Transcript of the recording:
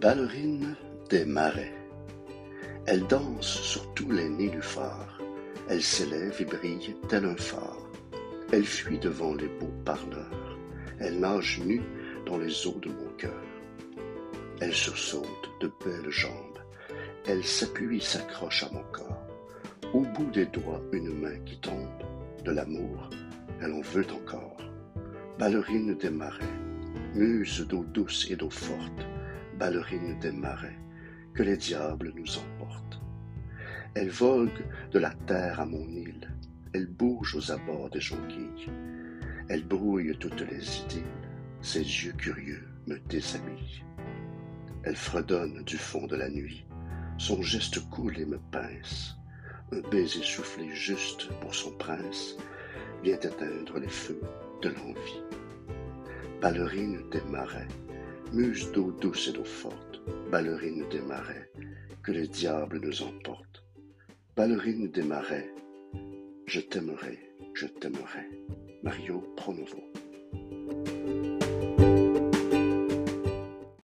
Ballerine des marais. Elle danse sur tous les nénuphars. Elle s'élève et brille tel un phare. Elle fuit devant les beaux parleurs. Elle nage nue dans les eaux de mon cœur. Elle sursaute de belles jambes. Elle s'appuie, s'accroche à mon corps. Au bout des doigts, une main qui tombe. De l'amour, elle en veut encore. Ballerine des marais, muse d'eau douce et d'eau forte, ballerine des marais, que les diables nous emportent. Elle vogue de la terre à mon île, elle bouge aux abords des jonquilles, elle brouille toutes les idylles, ses yeux curieux me déshabillent. Elle fredonne du fond de la nuit, son geste coule et me pince, un baiser soufflé juste pour son prince vient éteindre les feux de l'envie. Ballerine des marais, muse d'eau douce et d'eau forte, ballerine des marais, que les diables nous emportent. Ballerine des marais, je t'aimerai, je t'aimerai. Mario Pronovo.